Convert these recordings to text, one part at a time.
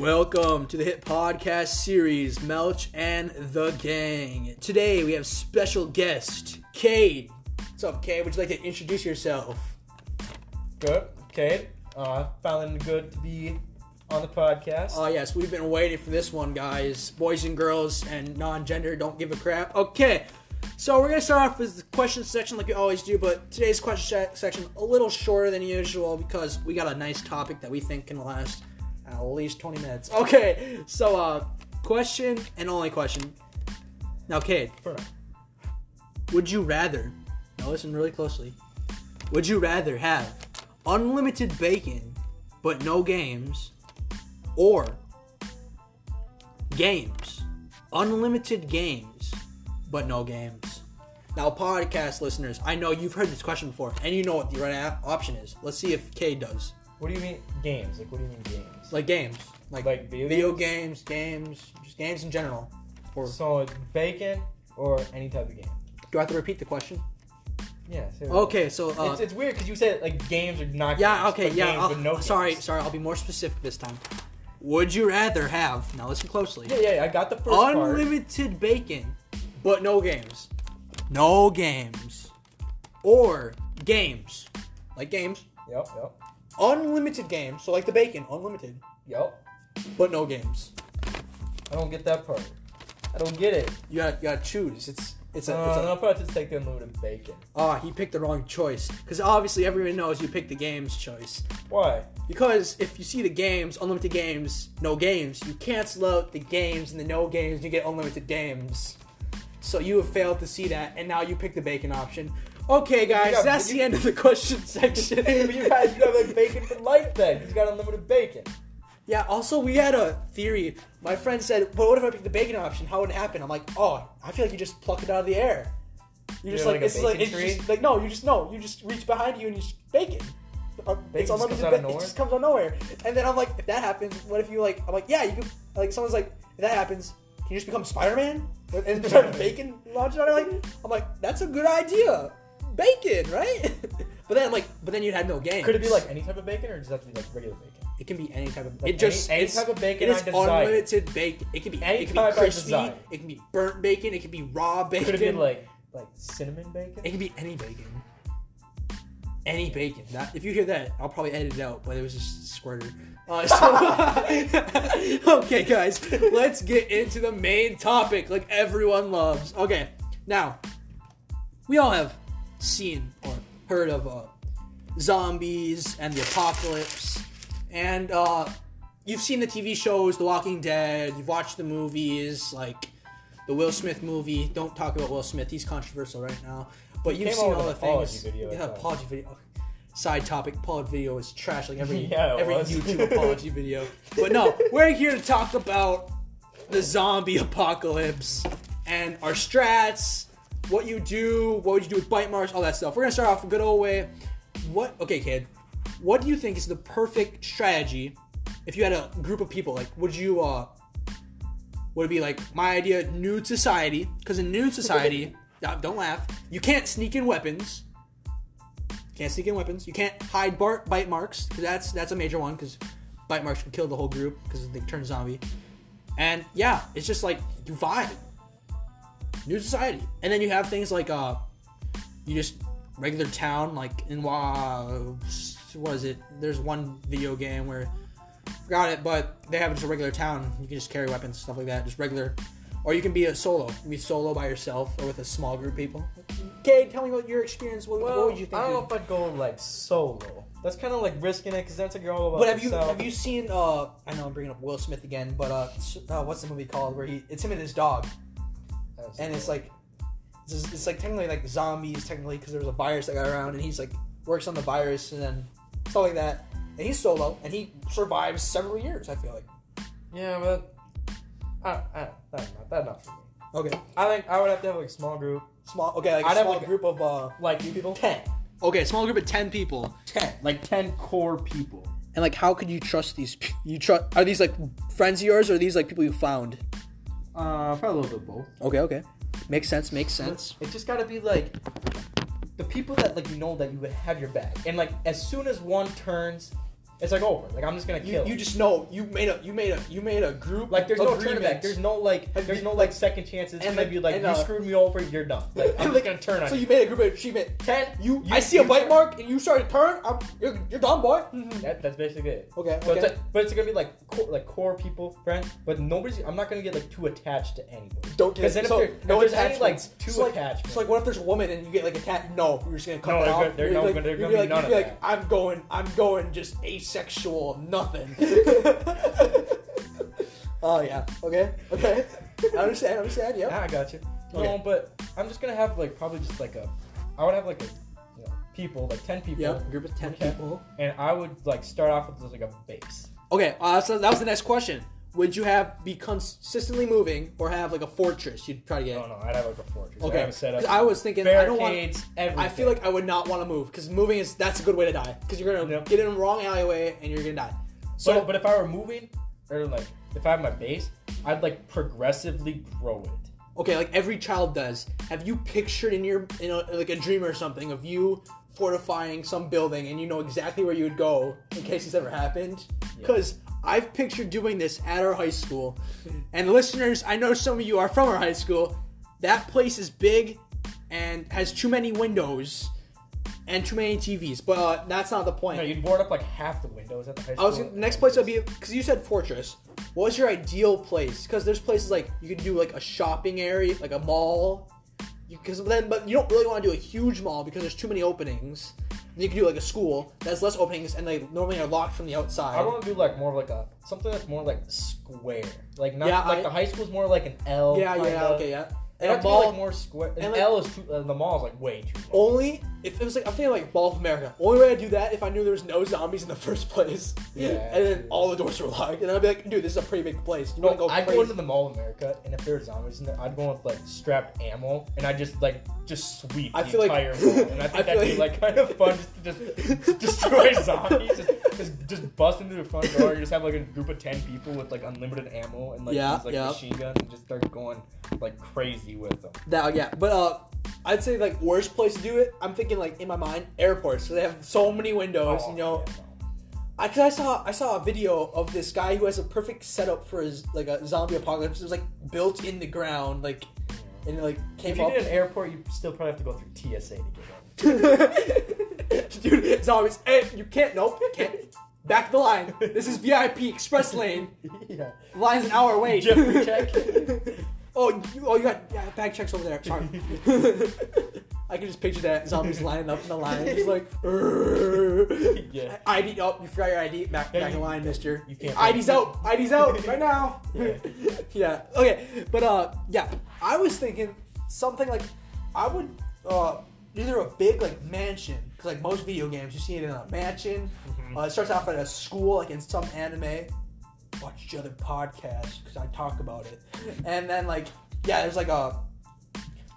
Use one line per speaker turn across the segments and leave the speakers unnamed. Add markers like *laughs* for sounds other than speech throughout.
Welcome to the hit podcast series, Melch and the Gang. Today we have special guest, Cade. What's up, Cade? Would you like to introduce yourself?
Good, Cade. Uh, feeling good to be on the podcast.
Oh, yes, we've been waiting for this one, guys. Boys and girls and non gender don't give a crap. Okay, so we're going to start off with the question section like we always do, but today's question section a little shorter than usual because we got a nice topic that we think can last at least 20 minutes. Okay, so, uh, question and only question. Now, Cade, would you rather, now listen really closely, would you rather have unlimited bacon but no games, or games, unlimited games but no games? Now, podcast listeners, I know you've heard this question before, and you know what the right option is. Let's see if Cade does.
What do you mean games? Like, what do you mean games?
Like games, like,
Like video
video games, games, just games in general. Or
so it's bacon or any type of game.
Do I have to repeat the question?
Yeah.
Okay, so uh,
it's, it's weird because you said like games are not.
Yeah,
games,
okay, yeah.
games
I'll-
no
sorry,
games.
sorry. I'll be more specific this time. Would you rather have now? Listen closely.
Yeah, yeah. I got the first part.
Unlimited bacon, but no games. No games, or games, like games.
Yep, yep,
Unlimited games, so like the bacon, unlimited,
yep.
but no games.
I don't get that part. I don't get it.
You gotta, you gotta choose. It's it's a,
Uh,
it's
I'll probably just take the unlimited bacon.
ah. he picked the wrong choice because obviously everyone knows you picked the games choice.
Why?
Because if you see the games, unlimited games, no games, you cancel out the games and the no games, you get unlimited games. So you have failed to see that, and now you pick the bacon option. Okay, guys,
got-
that's
you-
the end of the question *laughs* section. *laughs*
you guys, you have like bacon for life then. You got unlimited bacon.
yeah. Also, we had a theory. My friend said, "But what if I pick the bacon option? How would it happen?" I'm like, "Oh, I feel like you just pluck it out of the air. You're just like,
like
it's like it's just like no, you just no, you just reach behind you and you just bacon." Uh,
Bacon
it's unlimited.
of
ba- It just comes out of nowhere. And then I'm like, if that happens, what if you like? I'm like, yeah, you can. Like, someone's like, if that happens, can you just become Spider-Man and start bacon launching out? Like, I'm like, that's a good idea. Bacon, right? *laughs* but then I'm like, but then you had no game.
Could it be like any type of bacon, or does it have to be like regular bacon?
It can be any type of.
Like
it just
any- any type of bacon
It is unlimited bacon. It can be
Any
it can
type
be crispy. It can be burnt bacon. It can be raw bacon.
Could it be like like cinnamon bacon?
It can be any bacon. Any bacon. That, if you hear that, I'll probably edit it out, but it was just a squirter. Uh, so- *laughs* okay, guys, let's get into the main topic like everyone loves. Okay, now, we all have seen or heard of uh, zombies and the apocalypse, and uh, you've seen the TV shows, The Walking Dead, you've watched the movies, like the Will Smith movie. Don't talk about Will Smith; he's controversial right now. But
He
you've seen all the things.
video,
yeah, apology video. Side topic: apology video is trash, like every *laughs*
Yeah,
every
was.
YouTube *laughs* apology video. But no, we're here to talk about the zombie *laughs* apocalypse and our strats, what you do, what would you do with bite marks, all that stuff. We're gonna start off a good old way. What? Okay, kid. What do you think is the perfect strategy if you had a group of people? Like, would you uh, would it be like my idea, nude society? Because in nude society, *laughs* don't laugh. You can't sneak in weapons. Can't sneak in weapons. You can't hide bar- bite marks. 'cause that's that's a major one because bite marks can kill the whole group because they turn zombie. And yeah, it's just like you vibe. New society, and then you have things like uh, you just regular town like in wow, what is it? There's one video game where forgot it, but they have just a regular town. You can just carry weapons, stuff like that, just regular. Or you can be a solo. You can be solo by yourself or with a small group of people. Okay, tell me about your experience. What,
Well,
what would you think?
I don't know if I'd go like solo. That's kind of like risking it because that's like you're all about
But have you have you seen? Uh, I know I'm bringing up Will Smith again, but uh, uh, what's the movie called where he it's him and his dog, and it's like it's, just- it's like technically like zombies technically because there was a virus that got around, and he's like works on the virus and then stuff like that, and he's solo and he survives several years. I feel like.
yeah, but I, I, that's not that's not for me.
Okay,
I think I would have to have like a small group,
small. Okay, like
I'd have,
small
like,
group of uh,
like few people.
ten. Okay, small group of ten people.
Ten, like ten core people.
And like, how could you trust these? pe- You trust? Are these like friends of yours, or are these like people you found?
Uh, probably a little bit both.
Okay, okay, makes sense. Makes sense.
It just gotta be like the people that like you know that you would have your back, and like as soon as one turns it's like over. Like I'm just gonna
You,
kill.
you
him.
just know you made a you made a you made a group
like there's no turn back. There's no like
Have
there's
you-
no like second chances.
And,
gonna
like-
you
uh,
screwed me over, you're done. Like I'm just gonna turn on *laughs*
So
you.
you made a group achievement.
Ten.
You,
You-
I see a bite
turn-
mark and you start to turn. I'm, you're, you're done, boy.
That, that's basically it.
Okay,
So
okay.
it's like, but it's gonna be like core, like core people, friends. But nobody's. I'm not gonna get like too attached to anybody.
Don't get
Because then if,
so,
there, if
no
there's any like too
so like,
attachment,
So like, what if there's a woman and you get like attacked? No, you're just gonna cut that off.
No
like,
good- they're
you'd
gonna
be like,
none
you'd be like, I'm going, I'm going, just asexual, nothing. *laughs* oh yeah, okay, okay. I understand, I understand.
yeah,
Yeah.
I got you.
Okay.
No, but I'm just gonna have like probably just like a. I would have like a, you know, people like ten people.
Yeah. Group of ten
Okay.
people.
And I would like start off with just like a base.
Okay, uh, so that was the next question. Would you have be consistently moving or have like a fortress you'd try to get?
No, no, I'd have like a fortress.
Okay,
have a setup.
'Cause I was thinking I don't want.
everything.
I feel like I would not want to move because moving is that's a good way to die because you're gonna
Yep.
get in the wrong alleyway and you're gonna die. So,
So, but, if I were moving, or like if I have my base, I'd like progressively grow it.
okay, like every child does. Have you pictured in your in a, like a dream or something of you fortifying some building and you know exactly where you would go in case this ever happened? Because I've pictured doing this at our high school, and listeners, I know some of you are from our high school. That place is big and has too many windows and too many TVs, but uh, that's not the point.
No, you'd board up like half the windows at the high
I
school.
was gonna, the next place would be because you said fortress. What was your ideal place? Because there's places like you could do like a shopping area, like a mall. Because then, but you don't really want to do a huge mall because there's too many openings. You could do like a school that has less openings and they normally are locked from the outside.
I want to do like more of like a something that's more like square, like not
Yeah,
like
I-
the high school's more like an L.
yeah, yeah,
kinda.
okay, yeah. And a mall
like more square. An
and, like-
L is too. Uh, the mall is like way too. Long.
only if it was like I'm thinking like Mall of America. Only way I'd do that if I knew there was no zombies in the *laughs* first place.
Yeah,
And then all the doors were locked, and I'd be like, dude, this is a pretty big place. You want to go
I'd
crazy?
go into the Mall of America, and if there's zombies in there, I'd go with like strapped ammo, and I just like just sweep
I
the
feel like- *laughs*
mall, and I
I
think
feel
that'd be
like-
like kind of fun just to just *laughs* destroy zombies, just, just just bust into the front door, and just have like a group of ten people with like unlimited ammo and like
Yeah,
these like
yeah.
machine guns, and just start going like crazy with them.
That yeah, but uh, I'd say like worst place to do it. I'm thinking like in my mind airports. So they have so many windows.
Oh,
you know,
yeah, no.
I cause I saw I saw a video of this guy who has a perfect setup for his like a zombie apocalypse. It was like built in the ground, like and it like
If you
up.
did an airport, you still probably have to go through TSA to get in. *laughs*
Dude, zombies. Hey, you can't. Nope, you can't. Back the line. This is VIP express lane. *laughs*
yeah.
Line's an hour wait.
Jeffrey check. *laughs*
oh, you, oh, you got yeah, bag checks over there. Sorry. I can just picture that zombies lining up in the line, just like. *laughs*
Yeah.
ID. Oh, you forgot your ID. Back,
Yeah,
back in line, Mister.
you can't-
ID's out. ID's out *laughs* right now.
Yeah. *laughs*
yeah. Okay. But uh, yeah. I was thinking something like I would uh either a big like mansion because like most video games you see it in a mansion.
Mhm.
Uh, it starts off at a school like in some anime. Watch each other podcast because I talk about it, and then like yeah, there's like a.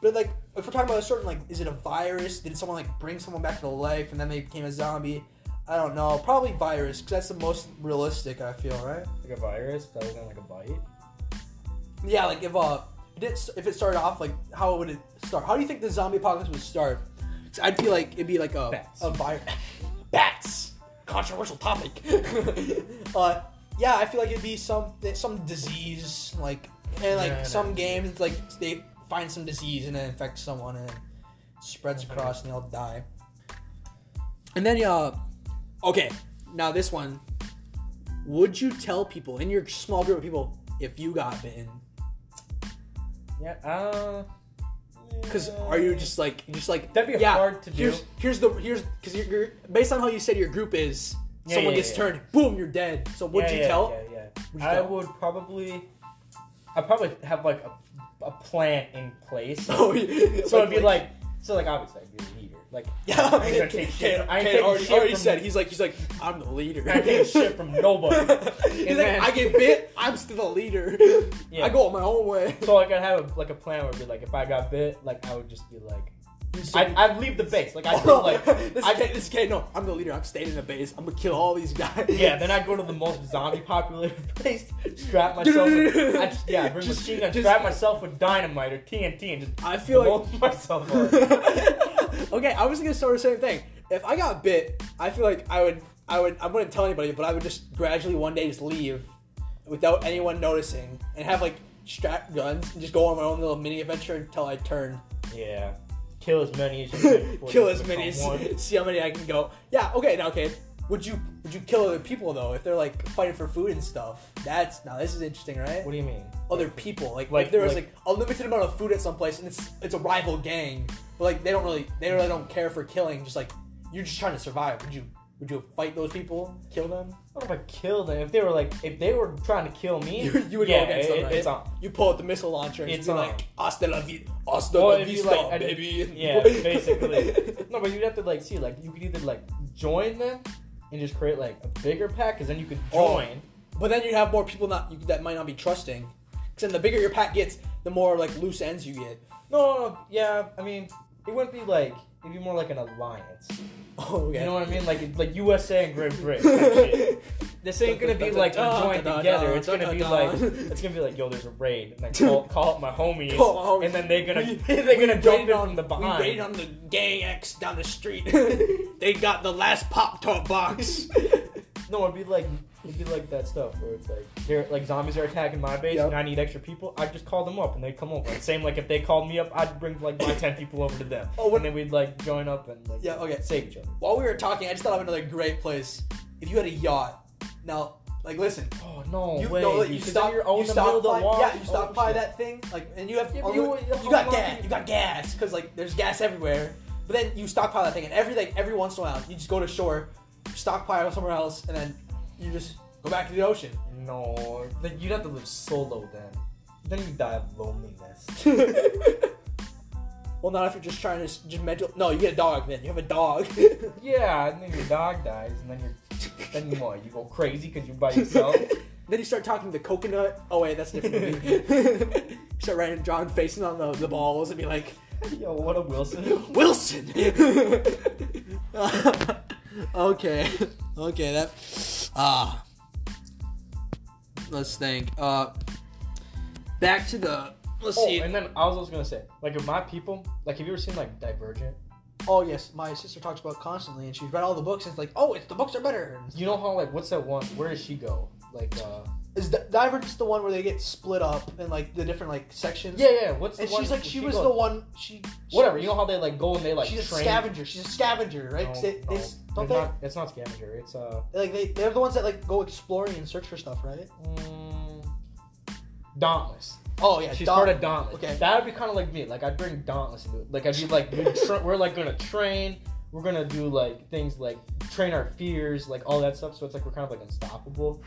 But like, if we're talking about a certain like, is it a virus? Did someone like bring someone back to life and then they became a zombie? I don't know. Probably virus because that's the most realistic. I feel right.
Like a virus, rather than like a bite.
Yeah, like if uh, if it started off like, how would it start? How do you think the zombie apocalypse would start? I'd feel like it'd be like a
Bats.
a virus. Bats. Controversial topic. *laughs* uh, yeah, I feel like it'd be some some disease like and like
Yeah,
some games it's like they find some disease and it infects someone and spreads across and they all die. And then uh, okay, now this one. Would you tell people in your small group of people if you got bitten?
Yeah. Uh.
Because are you just like just like
That'd be
yeah,
hard to do.
Here's here's the here's because you're, you're based on how you said your group is.
Yeah,
someone
yeah,
gets turned, boom, you're dead. So would you tell?
Yeah, yeah.
Would you
I
tell?
would probably. I'd probably have like a, a plan in place. *laughs*
Oh, yeah.
so it'd be like, so like obviously I'd be a leader. Like *laughs*
yeah.
I ain't gonna take shit.
Cade-
I ain't taking
already,
shit
already
from-
said he's like he's like I'm the leader.
I taking *laughs* shit from nobody.
he's
And
like
then-
I get bit, I'm still the leader.
Yeah.
I go my own way.
So like I'd have a, like a plan where it'd be like if I got bit, like I would just be like,
So-
I'd, I'd leave the base. Like I'd go oh, like, *laughs*
this
I-
Cade, this is Cade. No, I'm the leader. I'm staying in the base. I'm gonna kill all these guys.
yeah. Then I'd go to the most zombie populated *laughs* place, strap *laughs* myself. with, I'd, yeah, bring
Just-
machine gun, strap myself with dynamite or TNT, and just
I feel like
myself
okay, I was gonna start the same thing. If I got bit, I feel like I would I would I wouldn't tell anybody, but I would just gradually one day just leave without anyone noticing and have like strap guns and just go on my own little mini adventure until I turn.
Yeah. Kill as many as you *laughs* can.
kill as many,
one. *laughs*
see how many I can go. Yeah, okay, now okay. Would you would you kill other people though if they're like fighting for food and stuff? That's now this is interesting, right?
What do you mean?
Other people, like,
Like-
if there was
like-
like a limited amount of food at some place and it's it's a rival gang, but like they don't really they really don't care for killing. Just like you're just trying to survive. Would you would you fight those people? Kill them?
I don't know if I killed them. If they were like, if they were trying to kill me, *laughs*
You, you would
yeah,
go against
it-
them, right?
it's on.
You pull out the missile launcher and
It's
be
on.
like, "Hasta la vi- hasta
Well,
la vista,
like,
baby." *laughs*
Yeah, *laughs* basically. No, but you'd have to like see, like you could either like join them and just create like a bigger pack, because then you could
Oh.
join.
But then you have more people not you, that might not be trusting. Because then the bigger your pack gets, the more like loose ends you get.
No, no, no, yeah. I mean, it wouldn't be like it'd be more like an alliance.
Oh, okay.
You know what I mean? Like like USA and Great *laughs* Britain. This ain't gonna be like we're joined together. It's gonna be like *laughs* it's gonna be like yo, there's a raid, and then call call up my homies,
Call homies.
and then they're gonna
We- *laughs*
they're gonna jump in
on-
from the
We
behind.
raided on the gang X down the street. they got the last Pop Tart box.
No, it'd be like it'd be like that stuff where it's like they're like zombies are attacking my base
Yep.
and I need extra people. I'd just call them up and they'd come over. Same like if they called me up, I'd bring like my ten people over to them.
Oh, what-
and then we'd like join up and like
Yeah, okay.
save each other.
While we were talking, I just thought of another great place. If you had a yacht, now, like, listen,
Oh no
you
way!
that you stop,
then you're
you
in the middle of the
stockpile,
water.
yeah, you
Oh,
stockpile
shit.
that thing, like, and you have,
Yeah, you-
the- you got gas,
you-
you got gas, because like there's gas everywhere. But then you stockpile that thing, and every like every once in a while, you just go to shore, stockpile somewhere else, and then you just go back to the ocean.
No, like you'd have to live solo then. Then you die of loneliness. *laughs*
well, not if you're just trying to s- just mental. No, you get a dog. Then you have a dog. *laughs*
yeah, and then your dog dies, and then you're then you what? You go crazy because you're by yourself. *laughs*
then you start talking to coconut. Oh wait, that's a different. movie. you start writing John facing on the, the balls and be like,
Yo, what a Wilson.
Wilson. okay, okay, that ah. Let's think. Uh, back to the. Let's
Oh,
see.
and then I was also gonna say, like, if my people, like, have you ever seen like Divergent?
Oh yes, my sister talks about it constantly, and she's read all the books, and it's like, oh, it's the books are better.
You know how like what's that one? Where does she go? Like, uh,
Is Di- Divergent's the one where they get split up in like the different like sections?
yeah, yeah. What's the
And
one?
she's like,
where
she was
goes?
the one. She
Whatever. You know how they like go and they like
she's a scavenger. She's a scavenger, right?
No,
they,
no,
they, s- don't
it's
they?
not, it's not scavenger. It's uh,
like they, they're the ones that like go exploring and search for stuff, right?
mm, Dauntless.
Oh yeah,
She's
Dawn-
part of Dauntless.
Okay.
That would be kind of like me. Like I'd bring Dauntless into it. Like I'd be like, we're, tra- we're like gonna train. We're gonna do like things like train our fears, like all that stuff. So it's like we're kind of like unstoppable.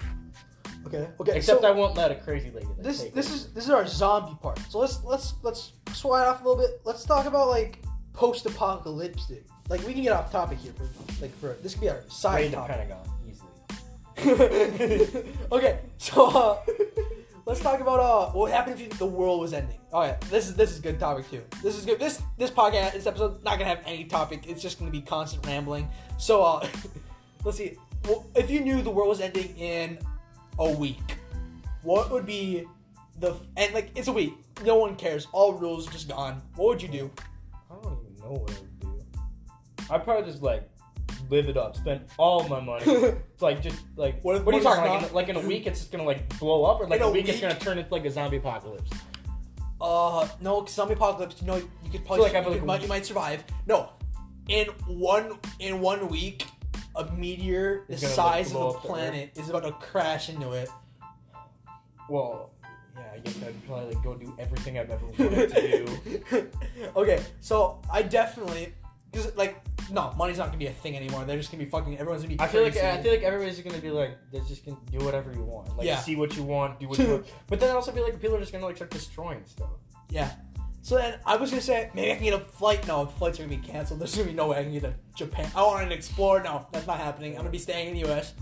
Okay, okay.
Except
so
I won't let a crazy lady. Like,
this this
over.
is this is our zombie part. So let's let's let's swat off a little bit. Let's talk about like post-apocalyptic. Like we can get off topic here for like for this could be our side
raid the. Pentagon easily. *laughs*
okay, so uh, let's talk about uh, what happened if you, the world was ending. All right, this is this is a good topic too. This is good. This this podcast, this episode, not gonna have any topic. It's just gonna be constant rambling. So uh, *laughs* let's see. Well, if you knew the world was ending in a week, what would be the and like it's a week. No one cares. All rules just gone. What would you do?
I don't even know what I would probably just like live it up, spend all my money. *laughs* It's like just like
What
what,
if-
are you talking
it's
like? In, like in a week, it's just gonna like blow up, or like
In
a
a
week, it's gonna turn into like a zombie apocalypse.
Uh, no, zombie apocalypse. You know, you could probably
like
you,
like,
could-
a
might, you might survive. No, in one in one week, a meteor the
It's gonna, like,
size of a
up the Earth.
planet is about to crash into it.
Well, yeah, I guess I'd probably like go do everything I've ever wanted to do. *laughs*
okay, so I definitely because like no, money's not gonna be a thing anymore. They're just gonna be fucking. Everyone's gonna be.
I feel like
crazy.
I feel like everybody's gonna be like, they're just gonna do whatever you want, like
Yeah.
see what you want, do what you *laughs* want. But then I also feel like people are just gonna like start destroying stuff.
Yeah. So then I was gonna say maybe I can get a flight. No, flights are gonna be canceled. There's gonna be no way I can get to Japan. I want to explore. No, that's not happening. I'm gonna be staying in the U.S.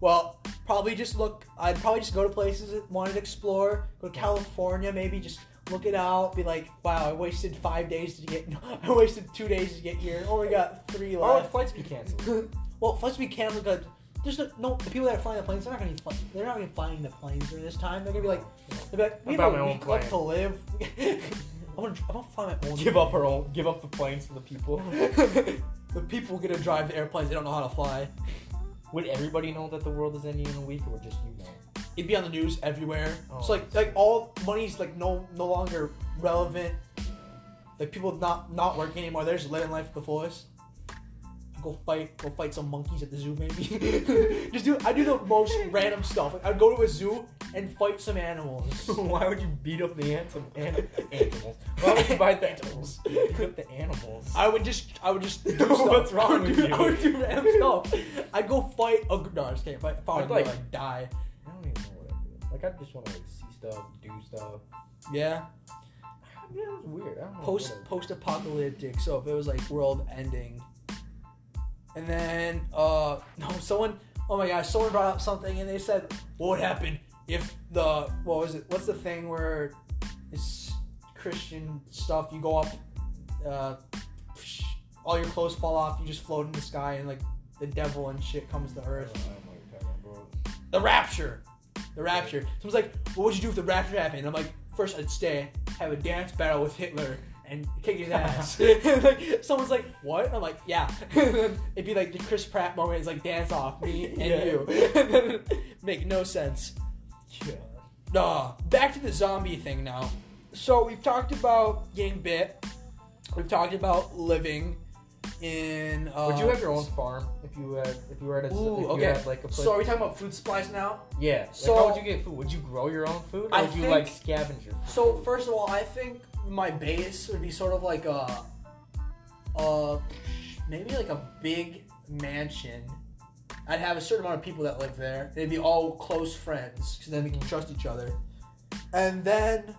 Well, probably just look. I'd probably just go to places that wanted to explore. Go to California, maybe just look it out. Be like, wow, I wasted five days to get. *laughs* I wasted two days to get here. Oh, Only got three
Why would
left.
flights be canceled? *laughs*
well, flights be canceled because there's no, no the people that are flying the planes. They're not gonna be fly, they're not gonna be flying the planes during this time. They're gonna be like, they're be like, we have a week left to live. *laughs* I'm gonna, I'm gonna fly my own.
give up our own, give up the planes to the people.
the people gonna drive the airplanes. They don't know how to fly.
Would everybody know that the world is ending in a week, or just you know?
It'd be on the news everywhere.
Oh.
So like like all money's like no no longer relevant. Like people not not working anymore. They're just living life to the fullest. Go fight, go fight some monkeys at the zoo, maybe. *laughs* just do. I do the most random stuff. Like I'd go to a zoo and fight some animals. *laughs*
Why would you beat up the ants an- animals? Why would you bite the animals? *laughs* Beat up the animals.
I would just, I would just. Do
What's wrong
I would
with
do,
you?
I would do random stuff. I'd go fight a. No, I just can't fight. If I
I'd
would
like-
like, die.
Like I just want to like see stuff, do stuff.
Yeah.
Yeah, it's weird. I don't.
Post post apocalyptic. So if it was like world ending, and then uh *laughs* no someone oh my gosh someone brought up something and they said what would happen if the what was it what's the thing where it's Christian stuff you go up uh all your clothes fall off you just float in the sky and like the devil and shit comes to earth
know what you're talking about, bro.
the rapture the rapture. Someone's like what would you do if the rapture happened? I'm like first I'd stay have a dance battle with Hitler and kick his ass. *laughs* *laughs* Like someone's like what? I'm like yeah. *laughs* It'd be like the Chris Pratt moment it's like dance off me and
Yeah.
you. Make no sense.
Yeah.
uh, back to the zombie thing now. So we've talked about getting bit. We've talked about living in uh,
Would you have your own farm if you had if you were at a
Ooh,
if you
okay.
had like a place?
so are we talking about food supplies now
yeah. Like,
so-
how would you get food? Would you grow your own food, or
I
would you
think-
like scavenge your food?
So first of all, I think my base would be sort of like a, uh, maybe like a big mansion. I'd have a certain amount of people that live there. They'd be all close friends because then we can trust each other. And then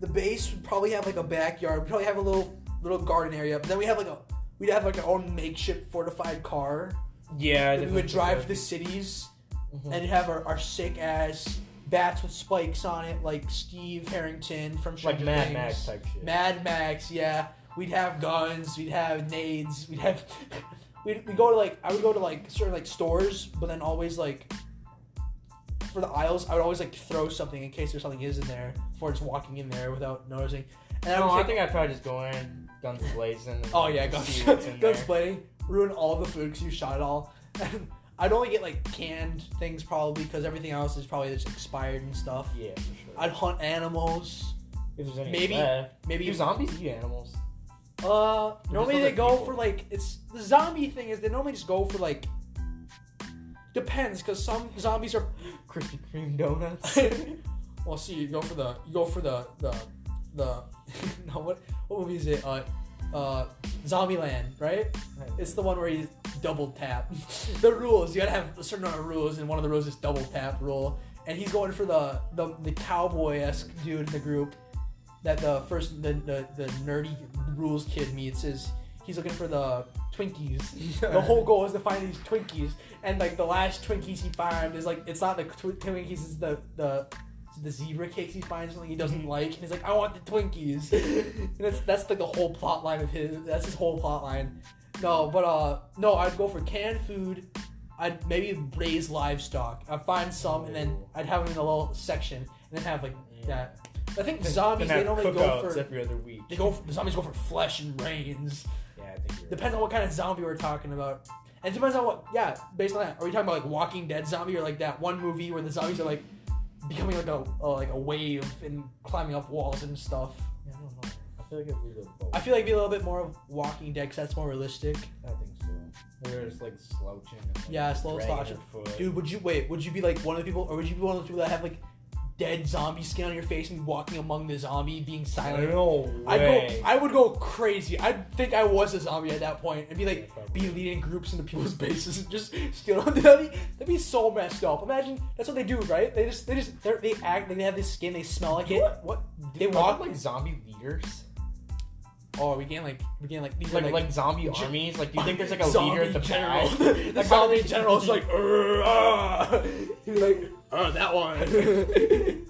the base would probably have like a backyard. We'd probably have a little little garden area. But then we have like a we'd have like our own makeshift fortified car.
yeah,
that we would drive to the cities
Mhm.
and have our, our sick ass bats with spikes on it, like Steve Harrington from Stranger like
Mad
Things.
Max type shit.
Mad Max, yeah. We'd have guns, we'd have nades, we'd have. *laughs* We'd, we'd go to like I would go to like certain like stores, but then always like for the aisles, I would always like throw something in case there's something is in there before just walking in there without noticing.
No, I think I'd probably just go in, guns blazing.
Oh yeah, guns, guns blazing, ruin all the food because you shot it all. And I'd only get like canned things probably because everything else is probably just expired and stuff.
Yeah, for sure.
I'd hunt animals.
if there's any
maybe-
left.
Maybe
Do zombies eat animals?
Uh, normally they go
people.
for like it's the zombie thing is they normally just go for like depends because some zombies are
Krispy Kreme donuts. *laughs*
well see you go for the you go for the the the *laughs* no what what movie is it? Uh uh Zombieland right? It's the one where you double tap. *laughs* The rules you gotta have a certain amount of rules and one of the rules is double tap rule. And he's going for the the, the cowboy esque dude in the group that the first the, the the nerdy rules kid meets is he's looking for the Twinkies. *laughs* the whole goal is to find these Twinkies, and like the last Twinkies he finds is like it's not the tw- Twinkies, it's the the the zebra cakes he finds something he doesn't *laughs* like, and he's like, I want the Twinkies. and *laughs* that's that's like the whole plot line of his. That's his whole plot line. No, but uh, no, I'd go for canned food. I'd maybe raise livestock. I'd find some, and then I'd have them in a little section, and then have like that. I think zombies
Then
they normally go for
every other week.
they go for, the zombies go for flesh and brains.
Yeah, I think
Depends on what kind of zombie we're talking about. And it depends on what yeah, based on that. Are we talking about like Walking Dead zombie or like that one movie where the zombies are like becoming like a, a like a wave and climbing up walls and stuff?
Yeah, I don't know. I feel like it'd be a little both.
I feel like it'd be a little bit more of Walking Dead because that's more realistic.
I think so. They're just like slouching. And, like,
Yeah, slow slouching.
foot.
Dude, would you wait? Would you be like one of the people, or would you be one of the people that have like dead zombie skin on your face and walking among the zombie being silent?
No
I'd
way.
go. I would go crazy. I'd think I was a zombie at that point and be like, be leading groups into people's *laughs* bases and just steal. *laughs* That'd be, that'd be so messed up. Imagine that's what they do, right? They just they just they're, they act. They have this skin. They smell like it.
What? What?
They walk-
like zombie leaders,
Oh, we getting like we getting like these
like
are
like, zombie
Gen-
armies. Like, do you think there's like a leader at the
general? *laughs* the
Like,
zombie
how
general is like, "Urgh, ah." like, oh, that one. *laughs*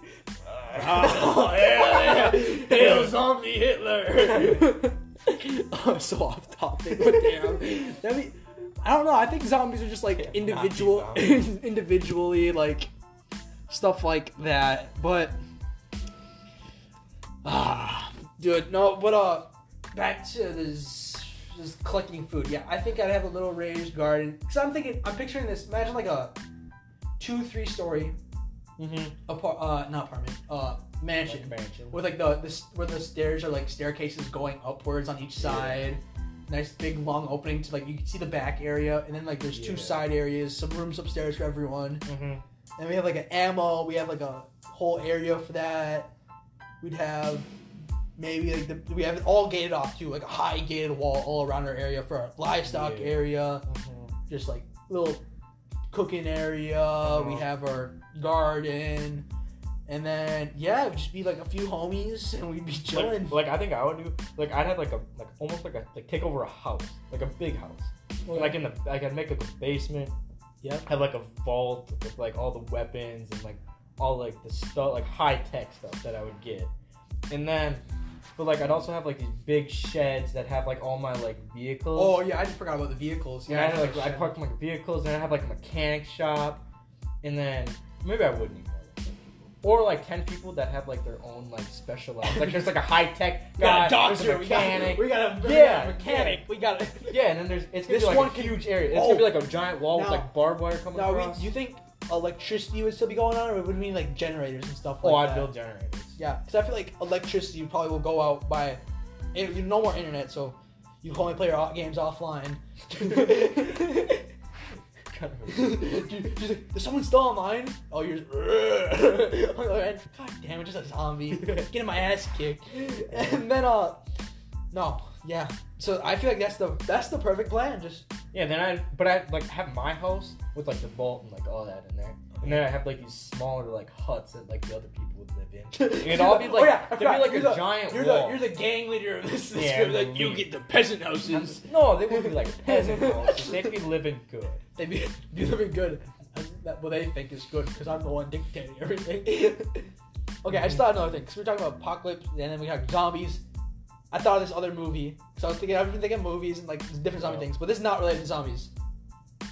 oh, yeah, yeah. Hail zombie Hitler. I'm *laughs* so off topic, but damn. That'd be, I don't know. I think zombies are just like
Yeah,
individual, *laughs* individually like stuff like that. But ah, dude, no. But uh, back to this, just collecting food. Yeah, I think I'd have a little raised garden. Cause I'm thinking, I'm picturing this. Imagine like a two, three story
Mm-hmm.
apart, uh, not apartment, uh, mansion
mansion.
with like the this where the stairs are like staircases going upwards on each
Yeah.
side. Nice big long opening to like you can see the back area, and then like there's two side areas, some rooms upstairs for everyone.
Mm-hmm.
And we have like an ammo. We have like a whole area for that. We'd have maybe like the we have it all gated off too, like a high gated wall all around our area for our livestock
Yeah.
area.
Mm-hmm.
Just like little cooking area. We
Uh-huh.
have our garden. And then yeah, just be like a few homies and we'd be chilling.
Like, like I think I would do like I'd have like a like almost like a like take over a house like a big house like in the like I'd make like a basement
Yeah.
have like a vault with like all the weapons and like all like the stuff like high tech stuff that I would get and then but like I'd also have like these big sheds that have like all my like vehicles
Oh yeah, I just forgot about the vehicles.
yeah I had, like. I parked my vehicles and I have like a mechanic shop and then maybe I wouldn't need more than 10 people. or like 10 people that have like their own like specialized like there's like a high tech *laughs*
We got
guy
a doctor. We got,
mechanic
we got a
Yeah,
mechanic. We got a. *laughs*
Yeah, and then there's it's gonna
This
be like
one
a
can-
huge area. It's
Oh.
gonna be like a giant wall
Now-
with like barbed wire coming
Now,
across.
do you think electricity would still be going on, or it would it mean like generators and stuff like
oh, I'd
that?
build generators.
Yeah, because I feel like electricity probably will go out by you no more internet, so you can only play your games offline. *laughs* She's like, is someone still online? Oh, you're. *laughs* God damn it, just a zombie *laughs* getting my ass kicked. And then uh, no, yeah. So I feel like that's the that's the perfect plan. Just
yeah, then I but I like have my house with like the vault and like all that in there, and then I have like these smaller like huts that like the other people would live in. *laughs* It'd all be like
oh, yeah,
there'd be like
You're
a
the-
giant
You're
wall.
the you're the gang leader of this. this
Yeah, *laughs*
group. Like you get the peasant houses. *laughs*
no, they wouldn't be like peasant houses. They'd be living good.
They be, be living good. That, what they think is good because I'm the one dictating everything. okay, I just thought another thing because we are talking about apocalypse and then we have zombies. I thought of this other movie. So I was thinking, I've been thinking of movies and like different zombie
Oh.
things, but this is not related to zombies.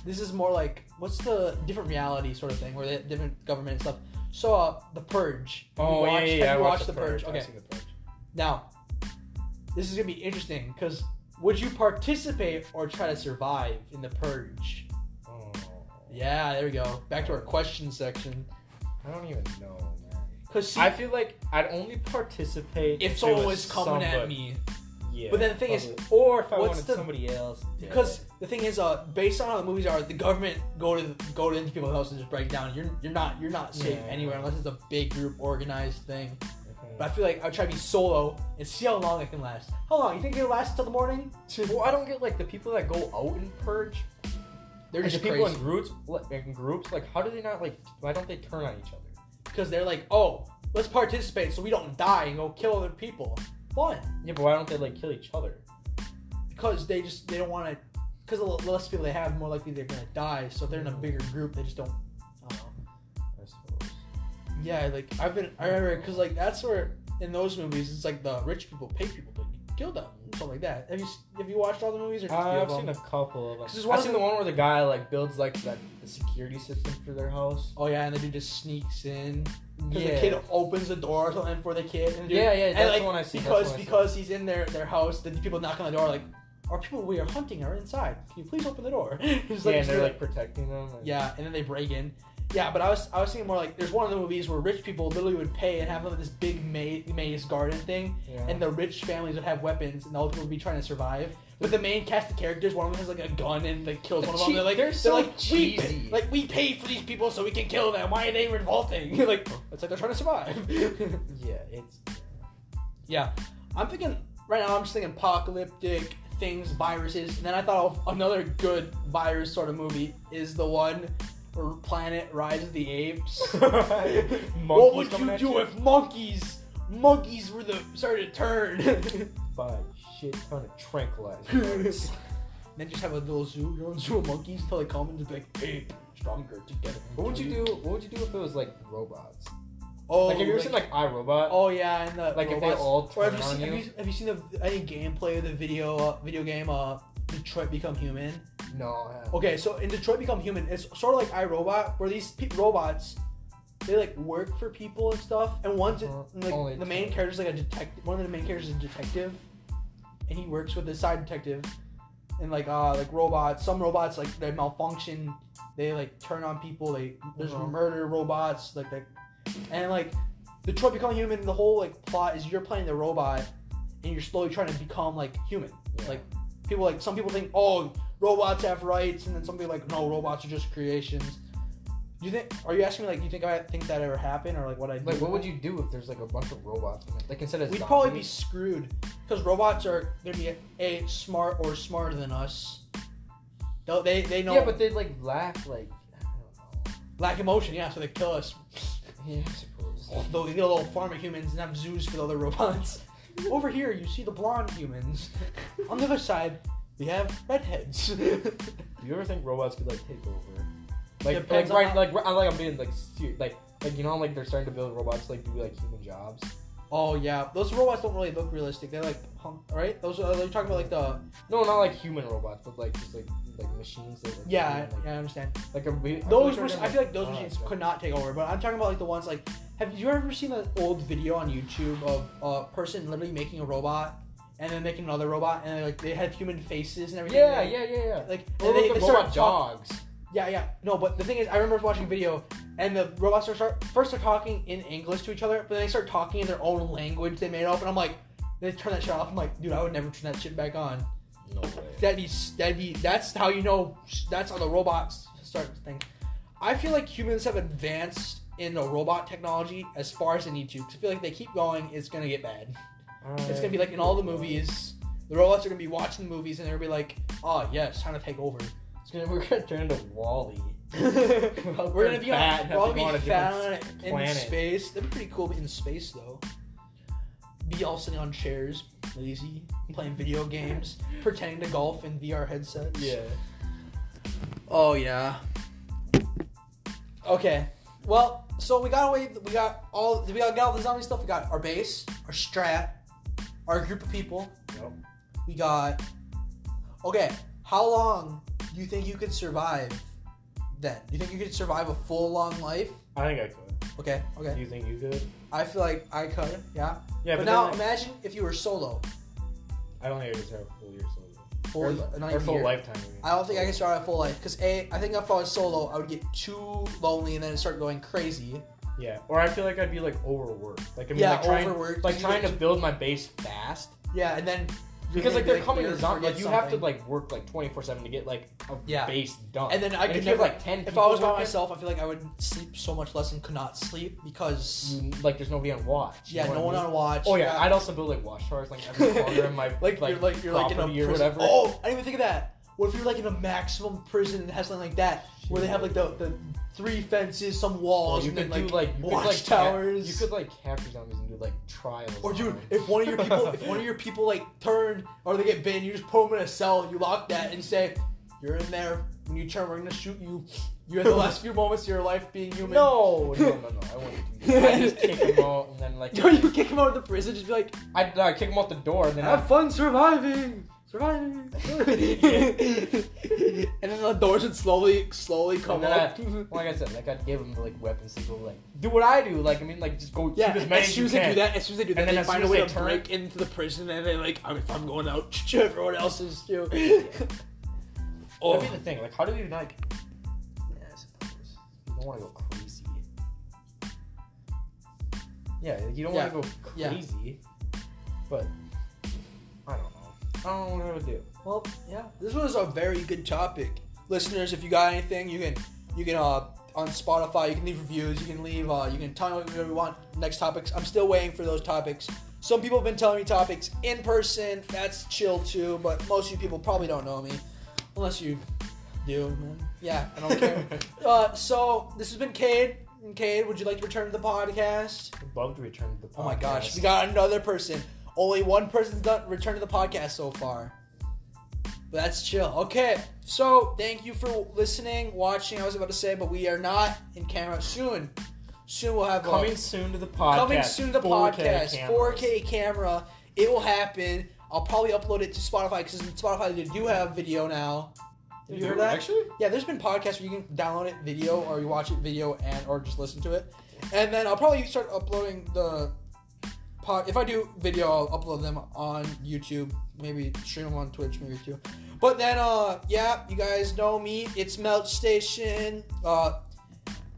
This is more like what's the different reality sort of thing where they have different government and stuff. So uh, the Purge. Have you
Oh yeah,
watched-
yeah, yeah. I
you
watched
watched the Purge?
I've
Okay.
seen the Purge.
Now, this is gonna be interesting because would you participate or try to survive in the Purge?
Oh.
Yeah, there we go. Back to our question section.
I don't even know, man.
Because
I feel like I'd only participate
if someone
was
coming at me,
Yeah.
But then the thing is,
or if I
what's
wanted
the-
somebody else,
because the thing is, uh, based on how the movies are, the government go to go to into people's houses and just break down. You're you're not you're not safe
Yeah.
anywhere unless it's a big group organized thing.
Mhm.
But I feel like I'd try to be solo and see how long I can last. How long? You think it'll last till the morning?
Well, I don't get like the people that go out and purge.
They're just
the people in groups. In groups, like how do they not like? Why don't they turn on each other?
Because they're like, oh, let's participate so we don't die and go kill other people. Fun.
Yeah, but why don't they like kill each other?
because they just they don't want to because the less people they have, the more likely they're gonna die. So if they're in a bigger group, they just don't. I.
I suppose.
Um, yeah, like I've been I remember because like that's where in those movies it's like the rich people pay people to them, something like that. Have you have you watched all the movies or just
Uh, I've seen a couple of them. I've seen the one where the guy like builds like that the security system for their house.
Oh yeah, and the dude just sneaks in because
Yeah.
the kid opens the door or something for the kid. And the dude-
Yeah, yeah,
and,
that's
like,
the one I see.
Because
I
because he's in their their house, the people knocking on the door like, "Our people we are hunting are inside. Can you please open the door?" *laughs*
Yeah, and they're like protecting them. and-
Yeah, and then they break in. Yeah, but I was I was thinking more like there's one of the movies where rich people literally would pay and have like, this big maze, maze garden thing,
yeah.
and the rich families would have weapons, and all the people would be trying to survive. But the main cast of characters, one of them has like a gun and like kills one of them. They're like
they're so
like we
cheesy.
like we paid for these people so we can kill them. Why are they revolting? *laughs* like it's like they're trying to survive. *laughs*
yeah, it's *laughs*
yeah, I'm thinking right now. I'm just thinking apocalyptic things, viruses, and then I thought of another good virus sort of movie is the one. Or Planet Rise of the Apes. *laughs* what would you
at
do if monkeys, monkeys were the started to turn? *laughs*
Buy shit ton of tranquilizers. *laughs*
then just have a little zoo, your own zoo of monkeys until they come and just be like, hey, stronger together.
what would you do? What would you do if it was like robots?
Oh,
like, have you ever seen like iRobot?
Oh yeah, and the
like if they
robots-
all
Or
turn
have you
on
seen
you?
have you, have you seen the, any gameplay of the video uh, video game uh Detroit Become Human?
No.
Okay, so in Detroit Become Human, it's sort of like iRobot, where these pe- robots they like work for people and stuff, and one's
Uh-huh.
like
Only
the main
two.
character's like a detective. One of the main characters is a detective, and he works with the side detective, and like uh like robots. Some robots like they malfunction. They like turn on people. They there's
Mhm.
murder robots like they, and like Detroit Become Human. The whole like plot is you're playing the robot, and you're slowly trying to become like human.
Yeah.
Like people like some people think oh robots have rights, and then some people like no robots are just creations. Do you think? Are you asking me like you think I think that ever happened or like what I
Like, what would you do if there's like a bunch of robots? in it? Like instead of
We'd probably be screwed because robots are gonna be a smart or smarter than us. They'll- They they know
Yeah, but they'd like laugh like I don't know.
lack emotion, yeah, so they kill us.
Yeah, I suppose.
They'll get a little farm of humans and have zoos for the other robots. Over here, you see the blonde humans. On the other side, we have redheads. *laughs*
Do you ever think robots could like take over? Like, like
Depends on
right,
how-
like I like I'm being like serious, like like you know like they're starting to build robots to, like do like human jobs.
oh yeah, those robots don't really look realistic. They're like, hum- right? Those uh, are you're talking about like the
No, not like human robots, but like just like like machines that like,
yeah,
like,
yeah, I understand.
like a we- I feel
Those
like
mach- I feel like those
gonna-
machines
oh,
could not take over, but I'm talking about like the ones like. Have you ever seen an old video on YouTube of a person literally making a robot and then making another robot and like they had human faces and everything?
Yeah,
like,
yeah, yeah, yeah.
Like
Or
and they,
like
they
the
start
robot
talk-
dogs.
Yeah, yeah. No, but the thing is, I remember watching a video and the robots are start first they're talking in English to each other, but then they start talking in their own language they made up, and I'm like, they turn that shit off. I'm like, dude, I would never turn that shit back on.
No way.
That'd be that'd be that's how you know that's how the robots start to think. I feel like humans have advanced in the robot technology as far as they need to. Cause I feel like they keep going, it's gonna get bad. It's gonna be like in all the movies, the robots are gonna be watching the movies and they're gonna be like, oh yes, time to take over.
It's gonna, we're gonna turn into WALL-E. *laughs*
we're gonna be
fat
on,
and
we're all
have to go on a
be fat in
planet.
space. That'd be pretty cool in space though. Be all sitting on chairs, lazy, playing video games, pretending to golf in VR headsets.
Yeah.
Oh yeah. Okay. Well, so we got away. We got all. We got, got all the zombie stuff. We got our base, our strat, our group of people.
Yep.
We got. Okay. How long do you think you could survive? Then do you think you could survive a full long life?
I think I could.
Okay. Okay.
Do
Okay.
you think you could?
I feel like I could. Yeah.
Yeah,
but,
but,
now
then, like,
imagine if you were solo.
I don't think I could survive a full year solo.
Full,
or, uh,
not
or full
year.
lifetime. I mean.
I don't think I can start a full life because a. I think if I was solo, I would get too lonely and then start going crazy.
Yeah, or I feel like I'd be like overworked. Like I mean,
yeah,
like trying,
overworked.
like trying to *laughs* build my base fast.
Yeah, and then
Because like they're coming to zombie, like you have to like work like twenty four seven to get like a
Yeah.
base done.
And then I could
if you have like ten.
if I was by myself, I feel like I would sleep so much less and could not sleep because
you- like there's nobody on watch.
yeah, no one on watch.
Oh yeah, I'd also build like watchtowers like every *laughs* corner in my
like, you're like you're like in a prison.
or whatever.
Oh, I didn't even think of that. What if you're like in a maximum prison and has something like that, where they have like the, the three fences, some
Well,
walls,
you
and
could
then
do
like,
like you could like
watchtowers.
You could like capture zombies and do like trials.
Or dude, if one of your *laughs* people, if one of your people like turn or they get bitten, you just put them in a cell, you lock that, and say, "You're in there. When you turn, we're gonna shoot you. You have the last few moments of your life being human."
no, no, no, no, I wouldn't do that. I just kick them *laughs* out and then like
No, you kick him out of the prison. Just be like,
I'd uh, kick them out the door and then
"Have
I'd,
fun surviving, surviving." *laughs* and then the doors would slowly, slowly come
And then
up.
like I said, like I'd give them like weapons to go like do what I do. Like I mean, like just go
Yeah,
shoot as many
as
as
soon
you
as they do that, as soon as they do that,
And then
they find a way to
turn-
break into the prison, and they like, "I'm- if I'm going out, *laughs* everyone else is too. oh,
That'd be the oh. thing. Like, how do you not? Yeah, I suppose you don't want to go crazy. Yeah, like, you don't
Yeah,
want to go
yeah.
crazy, but I don't know. I don't know what I would do.
Well, yeah, this was a very good topic. Listeners, if you got anything, you can you can uh on Spotify, you can leave reviews, you can leave uh you can tell me whatever you want next topics. I'm still waiting for those topics. Some people have been telling me topics in person. That's chill too, but most of you people probably don't know me, unless you do. Man. Yeah, I don't care. *laughs* uh, so this has been Cade. And Cade, would you like to return to the podcast?
I'd love to return to the podcast.
Oh my gosh, we got another person. Only one person's done returned to the podcast so far. But that's chill. Okay, so thank you for listening, watching. I was about to say, but we are not in camera soon. Soon we'll have a-
coming soon to the podcast.
coming soon to the
4K
podcast.
cameras.
4K camera. It will happen. I'll probably upload it to Spotify because in Spotify they do have video now. Have you heard that?
Actually,
Yeah, there's been podcasts where you can download it video or you watch it video and or just listen to it. And then I'll probably start uploading the pod, if I do video, I'll upload them on YouTube. Maybe stream them on Twitch, maybe too. But then, uh, yeah, you guys know me. It's Melt Station. Uh,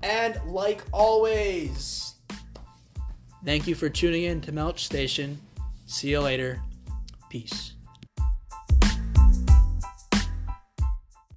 and like always, thank you for tuning in to Melt Station. See you later. Peace.